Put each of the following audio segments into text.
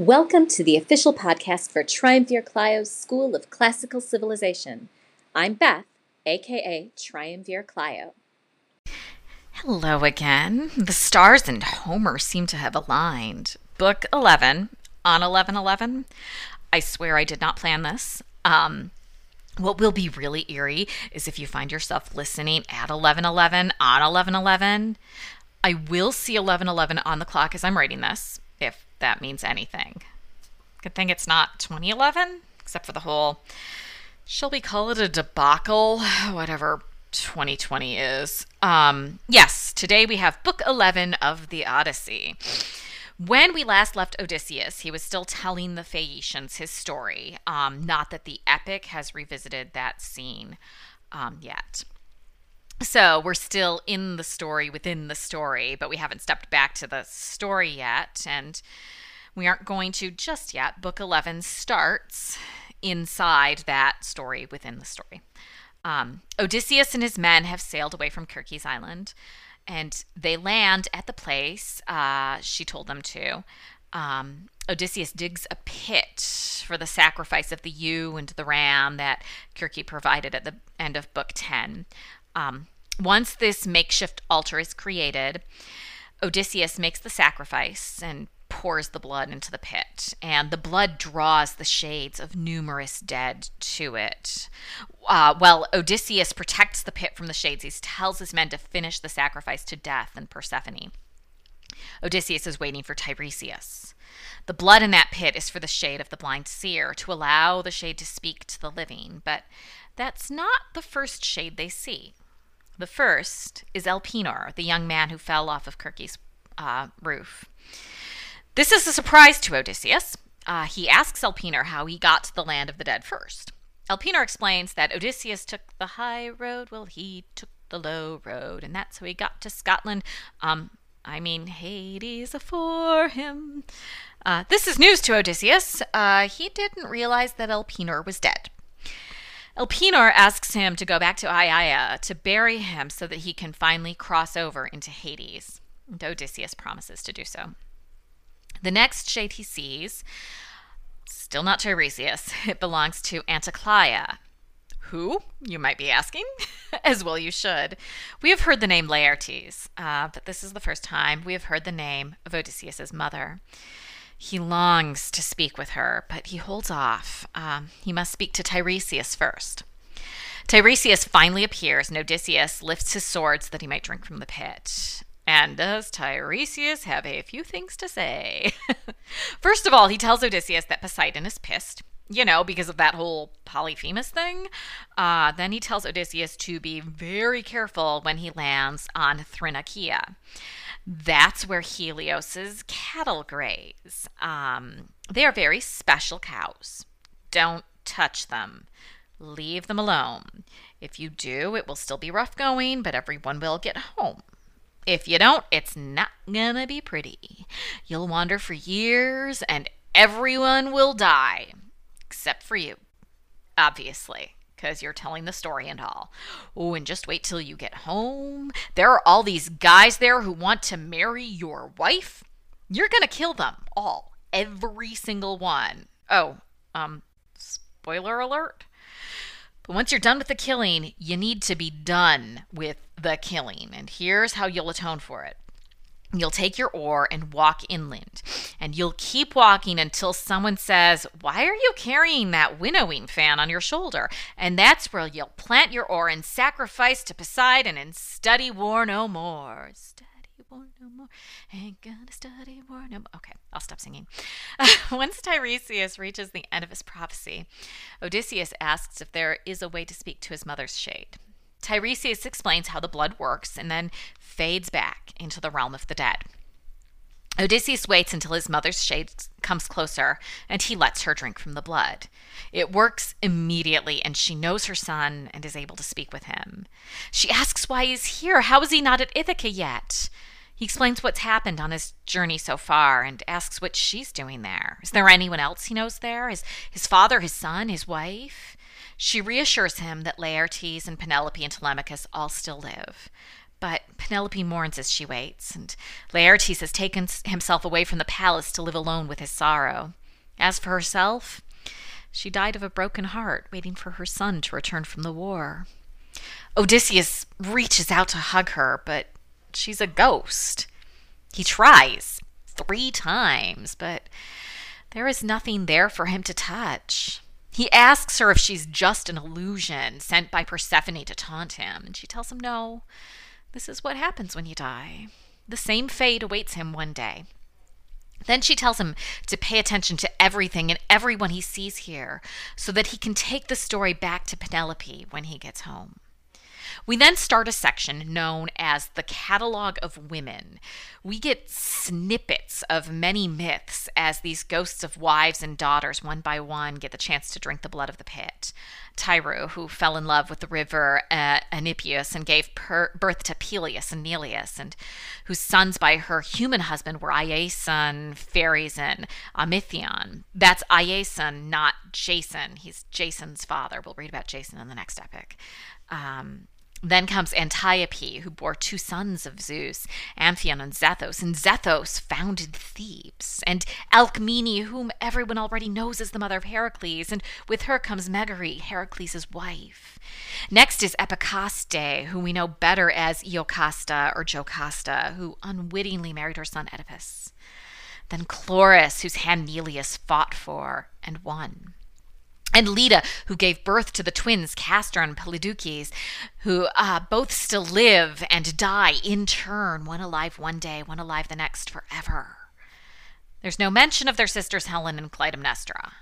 Welcome to the official podcast for Triumvir Clio's School of Classical Civilization. I'm Beth, aka Triumvir Clio. Hello again. The stars and Homer seem to have aligned. Book 11 on 1111. I swear I did not plan this. Um, what will be really eerie is if you find yourself listening at 1111 on 1111. I will see 1111 on the clock as I'm writing this, that means anything. Good thing it's not 2011, except for the whole, shall we call it a debacle? Whatever 2020 is. Um, yes, today we have book 11 of the Odyssey. When we last left Odysseus, he was still telling the Phaeacians his story. Um, not that the epic has revisited that scene um, yet. So we're still in the story within the story, but we haven't stepped back to the story yet. And we aren't going to just yet. Book 11 starts inside that story within the story. Um, Odysseus and his men have sailed away from Kirkes Island and they land at the place uh, she told them to. Um, Odysseus digs a pit for the sacrifice of the ewe and the ram that Kirke provided at the end of Book 10. Um, once this makeshift altar is created, Odysseus makes the sacrifice and pours the blood into the pit, and the blood draws the shades of numerous dead to it. Uh, while Odysseus protects the pit from the shades, he tells his men to finish the sacrifice to death and Persephone. Odysseus is waiting for Tiresias. The blood in that pit is for the shade of the blind seer, to allow the shade to speak to the living, but that's not the first shade they see. The first is Elpenor, the young man who fell off of Kirke's uh, roof. This is a surprise to Odysseus. Uh, he asks Elpenor how he got to the land of the dead first. Elpenor explains that Odysseus took the high road, well, he took the low road, and that's how he got to Scotland. Um, I mean, Hades for him. Uh, this is news to Odysseus. Uh, he didn't realize that Elpenor was dead. Elpenor asks him to go back to Aiaia to bury him so that he can finally cross over into Hades. And Odysseus promises to do so. The next shade he sees, still not Tiresias, it belongs to Anticlea. Who, you might be asking? As well you should. We have heard the name Laertes, uh, but this is the first time we have heard the name of Odysseus's mother. He longs to speak with her, but he holds off. Um, he must speak to Tiresias first. Tiresias finally appears, and Odysseus lifts his sword so that he might drink from the pit. And does Tiresias have a few things to say? First of all, he tells Odysseus that Poseidon is pissed, you know, because of that whole Polyphemus thing. Uh, then he tells Odysseus to be very careful when he lands on Thrinacia. That's where Helios's cattle graze. Um, they are very special cows. Don't touch them. Leave them alone. If you do, it will still be rough going, but everyone will get home. If you don't, it's not gonna be pretty. You'll wander for years and everyone will die. Except for you, obviously, because you're telling the story and all. Oh, and just wait till you get home. There are all these guys there who want to marry your wife. You're gonna kill them all. Every single one. Oh, um, spoiler alert. But once you're done with the killing, you need to be done with the killing. And here's how you'll atone for it. You'll take your oar and walk inland, and you'll keep walking until someone says, Why are you carrying that winnowing fan on your shoulder? And that's where you'll plant your oar and sacrifice to Poseidon and study war no more. Study war no more. Ain't gonna study war no more. Okay, I'll stop singing. Once Tiresias reaches the end of his prophecy, Odysseus asks if there is a way to speak to his mother's shade. Tiresias explains how the blood works and then fades back into the realm of the dead. Odysseus waits until his mother's shade comes closer and he lets her drink from the blood. It works immediately and she knows her son and is able to speak with him. She asks why he's here. How is he not at Ithaca yet? He explains what's happened on his journey so far and asks what she's doing there. Is there anyone else he knows there? Is his father, his son, his wife? She reassures him that Laertes and Penelope and Telemachus all still live. But Penelope mourns as she waits, and Laertes has taken himself away from the palace to live alone with his sorrow. As for herself, she died of a broken heart, waiting for her son to return from the war. Odysseus reaches out to hug her, but she's a ghost. He tries three times, but there is nothing there for him to touch. He asks her if she's just an illusion sent by Persephone to taunt him, and she tells him no. This is what happens when you die. The same fate awaits him one day. Then she tells him to pay attention to everything and everyone he sees here so that he can take the story back to Penelope when he gets home. We then start a section known as the Catalog of Women. We get snippets of many myths as these ghosts of wives and daughters, one by one, get the chance to drink the blood of the pit. Tyro, who fell in love with the river uh, Enipeus and gave per- birth to Peleus and Neleus, and whose sons by her human husband were Iason, Pheres, and Amythaon. That's Iason, not Jason. He's Jason's father. We'll read about Jason in the next epic. Um, then comes Antiope, who bore two sons of Zeus, Amphion and Zethos, and Zethos founded Thebes, and Alcmene, whom everyone already knows as the mother of Heracles, and with her comes Megara, Heracles' wife. Next is Epicaste, who we know better as Iocasta or Jocasta, who unwittingly married her son Oedipus. Then Chloris, whose hand Neleus fought for and won and Leda, who gave birth to the twins Castor and Polydeuces, who uh, both still live and die in turn, one alive one day, one alive the next forever. There's no mention of their sisters Helen and Clytemnestra.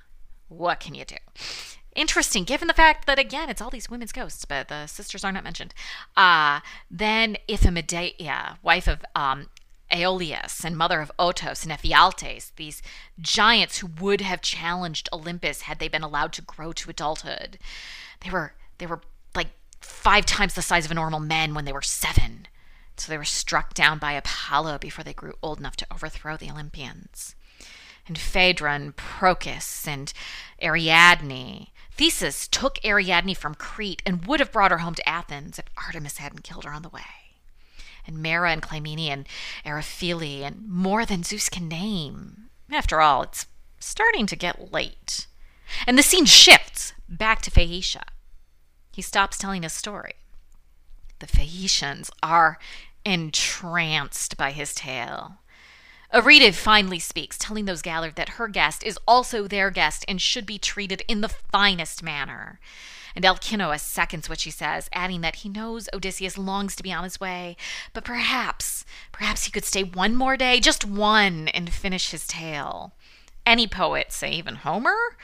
What can you do? Interesting, given the fact that again it's all these women's ghosts, but the sisters are not mentioned. Uh, then Iphimedeia, wife of um, Aeolus and mother of Otos and Ephialtes, these giants who would have challenged Olympus had they been allowed to grow to adulthood. They were they were like five times the size of a normal man when they were seven. So they were struck down by Apollo before they grew old enough to overthrow the Olympians. And Phaedra and Procris and Ariadne. Theseus took Ariadne from Crete and would have brought her home to Athens if Artemis hadn't killed her on the way and Maera and Clymene and Eriphyle and more than Zeus can name. After all, it's starting to get late. And the scene shifts back to Phaeacia. He stops telling his story. The Phaeacians are entranced by his tale. Arete finally speaks, telling those gathered that her guest is also their guest and should be treated in the finest manner. And Alcinous seconds what she says, adding that he knows Odysseus longs to be on his way, but perhaps, perhaps he could stay one more day, just one, and finish his tale. Any poet, say even Homer,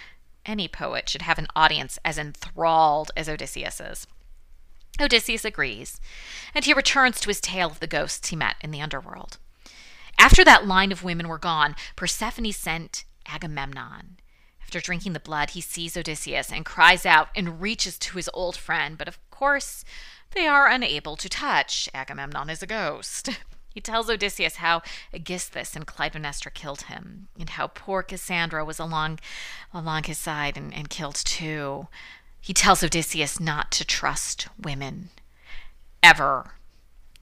any poet should have an audience as enthralled as Odysseus's. Odysseus agrees, and he returns to his tale of the ghosts he met in the underworld. After that line of women were gone, Persephone sent Agamemnon. After drinking the blood, he sees Odysseus and cries out and reaches to his old friend, but of course, they are unable to touch. Agamemnon is a ghost. He tells Odysseus how Aegisthus and Clytemnestra killed him, and how poor Cassandra was along, along his side and, and killed too. He tells Odysseus not to trust women. Ever.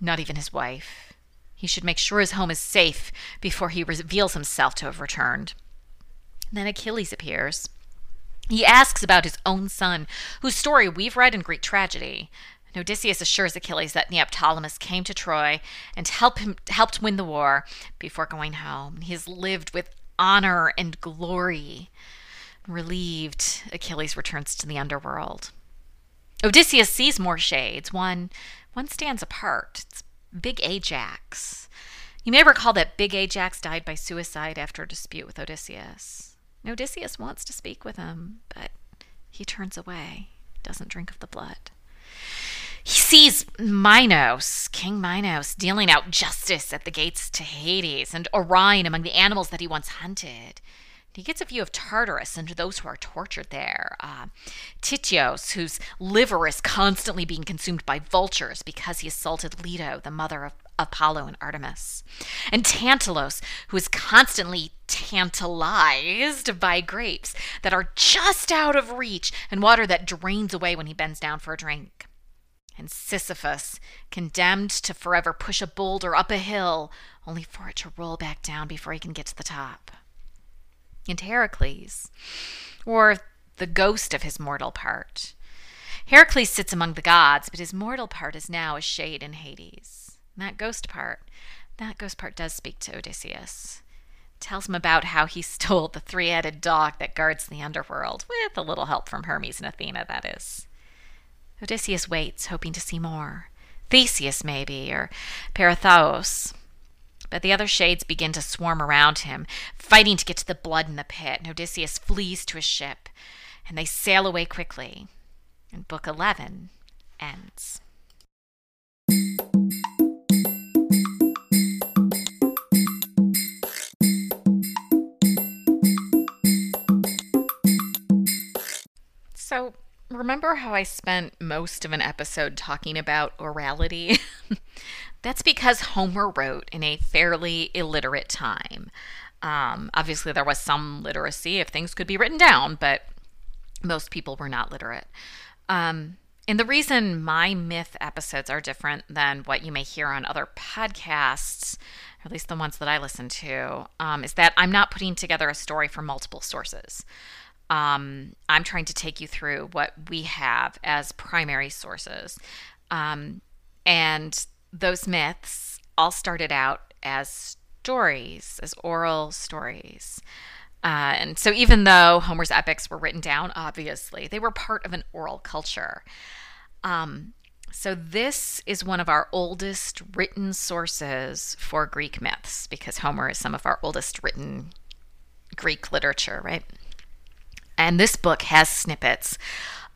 Not even his wife. He should make sure his home is safe before he reveals himself to have returned. Then Achilles appears. He asks about his own son, whose story we've read in Greek tragedy. And Odysseus assures Achilles that Neoptolemus came to Troy and help him, helped win the war before going home. He has lived with honor and glory. Relieved, Achilles returns to the underworld. Odysseus sees more shades. One, one stands apart. It's Big Ajax. You may recall that Big Ajax died by suicide after a dispute with Odysseus. Odysseus wants to speak with him, but he turns away, doesn't drink of the blood. He sees Minos, King Minos, dealing out justice at the gates to Hades, and Orion among the animals that he once hunted. He gets a view of Tartarus and those who are tortured there. Uh, Tityos, whose liver is constantly being consumed by vultures because he assaulted Leto, the mother of Apollo and Artemis. And Tantalos, who is constantly tantalized by grapes that are just out of reach and water that drains away when he bends down for a drink. and Sisyphus, condemned to forever push a boulder up a hill, only for it to roll back down before he can get to the top. And Heracles, or the ghost of his mortal part. Heracles sits among the gods, but his mortal part is now a shade in Hades. That ghost part, that ghost part does speak to Odysseus. Tells him about how he stole the three headed dog that guards the underworld, with a little help from Hermes and Athena, that is. Odysseus waits, hoping to see more. Theseus, maybe, or Peirithous. But the other shades begin to swarm around him, fighting to get to the blood in the pit, and Odysseus flees to his ship, and they sail away quickly. And Book 11 ends. So, remember how I spent most of an episode talking about orality? That's because Homer wrote in a fairly illiterate time. Um, obviously, there was some literacy if things could be written down, but most people were not literate. Um, and the reason my myth episodes are different than what you may hear on other podcasts, or at least the ones that I listen to, um, is that I'm not putting together a story from multiple sources. Um, I'm trying to take you through what we have as primary sources. Um, and those myths all started out as stories, as oral stories. Uh, and so, even though Homer's epics were written down, obviously, they were part of an oral culture. Um, so, this is one of our oldest written sources for Greek myths because Homer is some of our oldest written Greek literature, right? And this book has snippets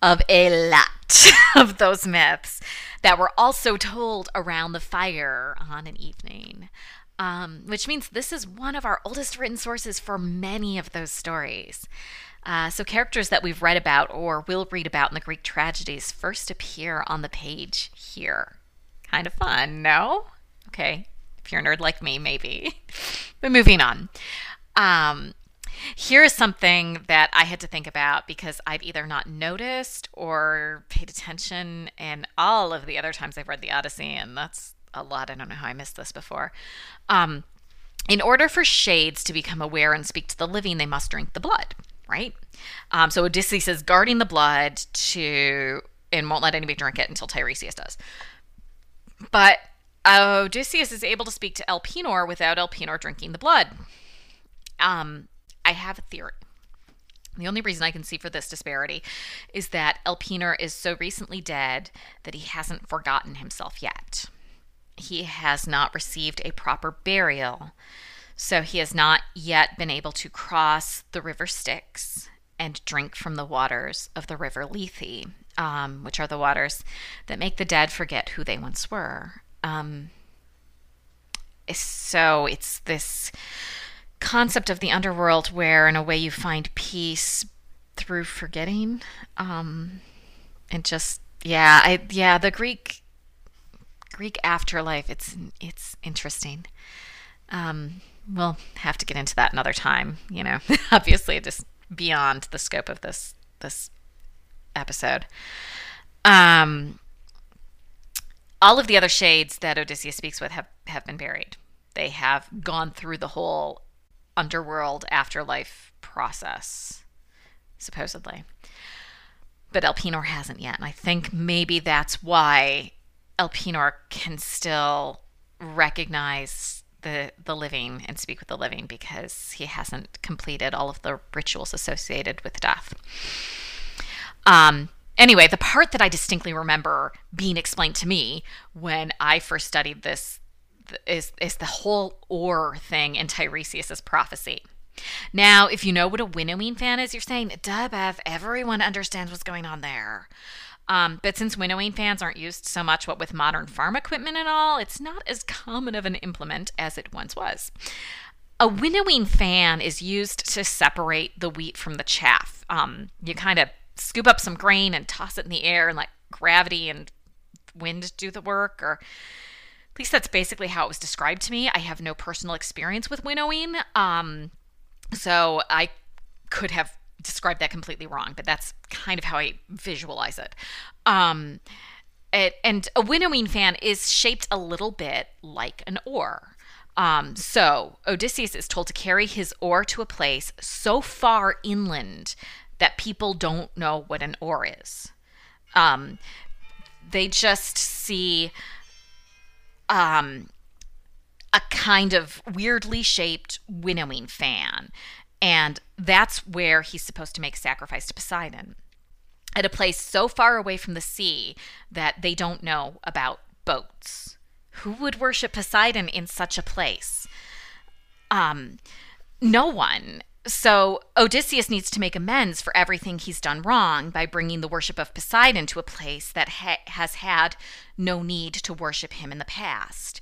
of a lot of those myths that were also told around the fire on an evening um, which means this is one of our oldest written sources for many of those stories. Uh, so, characters that we've read about or will read about in the Greek tragedies first appear on the page here. Kind of fun, no? Okay, if you're a nerd like me, maybe. but moving on. Um, here is something that I had to think about because I've either not noticed or paid attention in all of the other times I've read the Odyssey, and that's a lot. I don't know how I missed this before. Um, in order for shades to become aware and speak to the living, they must drink the blood, right? Um, so Odysseus is guarding the blood to and won't let anybody drink it until Tiresias does. But Odysseus is able to speak to Elpenor without Elpenor drinking the blood. Um, I have a theory. The only reason I can see for this disparity is that Elpenor is so recently dead that he hasn't forgotten himself yet he has not received a proper burial. So he has not yet been able to cross the river Styx and drink from the waters of the river Lethe, um, which are the waters that make the dead forget who they once were. Um, so it's this concept of the underworld where, in a way, you find peace through forgetting. Um, and just, yeah, I, yeah, the Greek Greek afterlife. It's it's interesting. Um, we'll have to get into that another time. You know, obviously, just beyond the scope of this this episode. Um, all of the other shades that Odysseus speaks with have have been buried. They have gone through the whole underworld afterlife process, supposedly. But Elpenor hasn't yet, and I think maybe that's why Elpenor can still recognize the the living and speak with the living because he hasn't completed all of the rituals associated with death. Um, anyway, the part that I distinctly remember being explained to me when I first studied this is is the whole or thing in Tiresias's prophecy. Now, if you know what a winnowing fan is, you're saying, duh, Beth, everyone understands what's going on there. Um, but since winnowing fans aren't used so much, what with modern farm equipment and all, it's not as common of an implement as it once was. A winnowing fan is used to separate the wheat from the chaff. Um, you kind of scoop up some grain and toss it in the air and let gravity and wind do the work, or at least that's basically how it was described to me. I have no personal experience with winnowing, um, so I could have described that completely wrong, but that's kind of how I visualize it. Um, it, and a winnowing fan is shaped a little bit like an oar. Um, so Odysseus is told to carry his oar to a place so far inland that people don't know what an oar is. Um, they just see um, a kind of weirdly shaped winnowing fan. And that's where he's supposed to make sacrifice to Poseidon at a place so far away from the sea that they don't know about boats. Who would worship Poseidon in such a place? Um, no one. So Odysseus needs to make amends for everything he's done wrong by bringing the worship of Poseidon to a place that ha- has had no need to worship him in the past.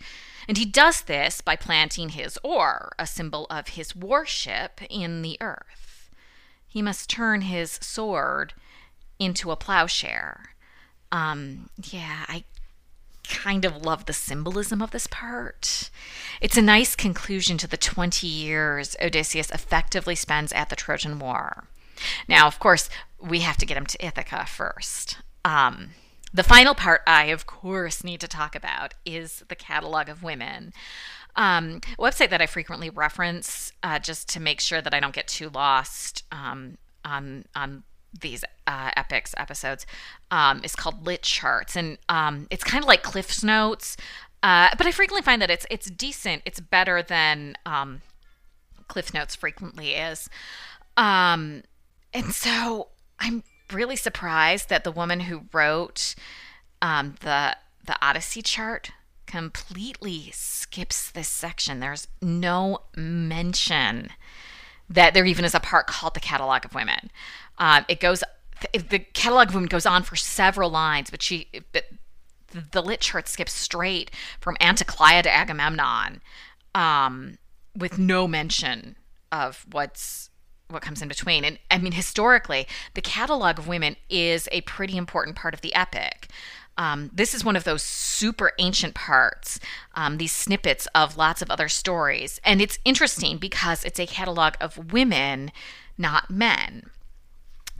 And he does this by planting his oar, a symbol of his worship in the earth. He must turn his sword into a plowshare. Um, yeah, I kind of love the symbolism of this part. It's a nice conclusion to the 20 years Odysseus effectively spends at the Trojan War. Now, of course, we have to get him to Ithaca first. Um, the final part I, of course, need to talk about is the catalog of women. Um, website that I frequently reference uh, just to make sure that I don't get too lost um, on on these uh, epics episodes um, is called Lit Charts, and um, it's kind of like Cliff's Notes. Uh, but I frequently find that it's it's decent. It's better than um, Cliff Notes frequently is. Um, and so I'm really surprised that the woman who wrote um, the the Odyssey chart completely skips this section. There's no mention that there even is a part called the Catalog of Women. Um, it goes, the Catalog of Women goes on for several lines, but she, but the lit chart skips straight from Anticlea to Agamemnon, um, with no mention of what's what comes in between. And I mean, historically, the catalog of women is a pretty important part of the epic. Um, this is one of those super ancient parts, um, these snippets of lots of other stories. And it's interesting because it's a catalog of women, not men.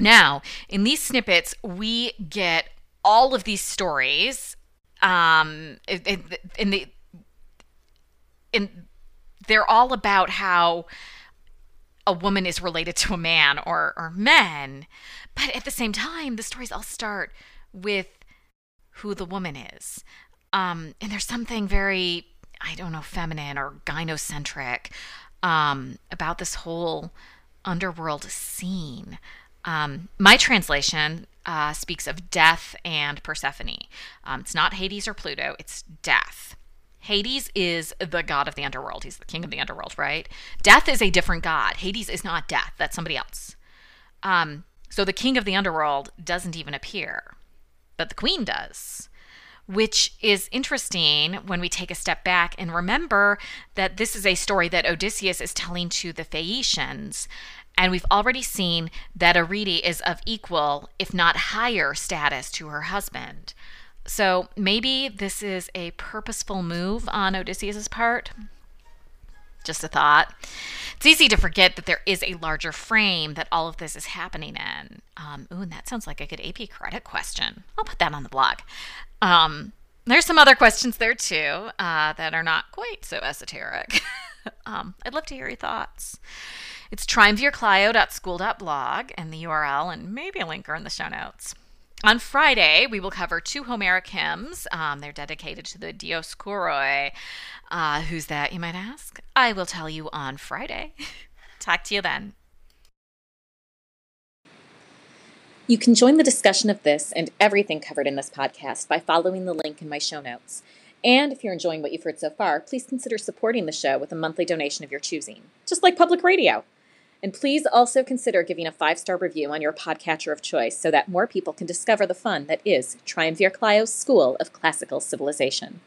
Now, in these snippets, we get all of these stories. Um, in, in the in they're all about how a woman is related to a man or or men, but at the same time, the stories all start with who the woman is. Um, and there's something very, I don't know, feminine or gynocentric um, about this whole underworld scene. Um, my translation uh, speaks of death and Persephone. Um, it's not Hades or Pluto, it's death. Hades is the god of the underworld. He's the king of the underworld, right? Death is a different god. Hades is not death, that's somebody else. Um, so the king of the underworld doesn't even appear, but the queen does, which is interesting when we take a step back and remember that this is a story that Odysseus is telling to the Phaeacians. And we've already seen that Arete is of equal, if not higher, status to her husband. So maybe this is a purposeful move on Odysseus's part. Just a thought. It's easy to forget that there is a larger frame that all of this is happening in. Um, ooh, and that sounds like a good AP credit question. I'll put that on the blog. Um, there's some other questions there too uh, that are not quite so esoteric. um, I'd love to hear your thoughts. It's triumvirclio.school.blog and the URL and maybe a link are in the show notes. On Friday, we will cover two Homeric hymns. Um, they're dedicated to the Dioskuroi. Uh, who's that, you might ask? I will tell you on Friday. Talk to you then. You can join the discussion of this and everything covered in this podcast by following the link in my show notes. And if you're enjoying what you've heard so far, please consider supporting the show with a monthly donation of your choosing, just like public radio. And please also consider giving a five star review on your podcatcher of choice so that more people can discover the fun that is Triumvir Clio's School of Classical Civilization.